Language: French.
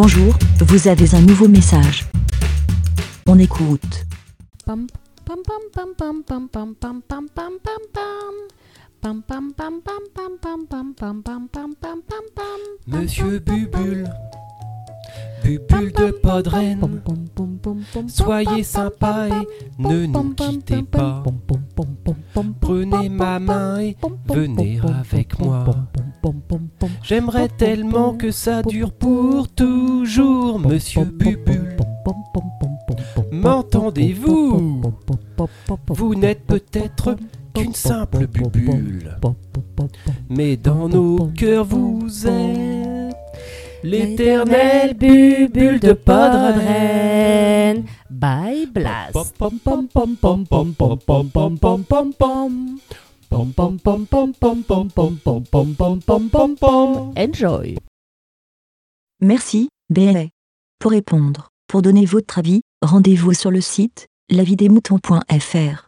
Bonjour, vous avez un nouveau message. On écoute. Pam, pam, pam, pam, pam, pam, pam, pam, pam, pam, pam, pam. Pam, pam, pam, pam, pam, pam, pam, pam, pam, pam, pam, pam, pam. Monsieur Bubule, Bubule de Podren, soyez sympa et ne nous quittez pas. Prenez ma main et venez avec moi. J'aimerais tellement que ça dure pour Bonjour, monsieur Bubule. M'entendez-vous Vous, n'êtes peut-être qu'une simple bubule. Mais dans nos cœurs, vous êtes l'éternelle bubule de Podrenne. Bye Blast. Enjoy. Merci pour répondre, pour donner votre avis, rendez-vous sur le site lavidemouton.fr.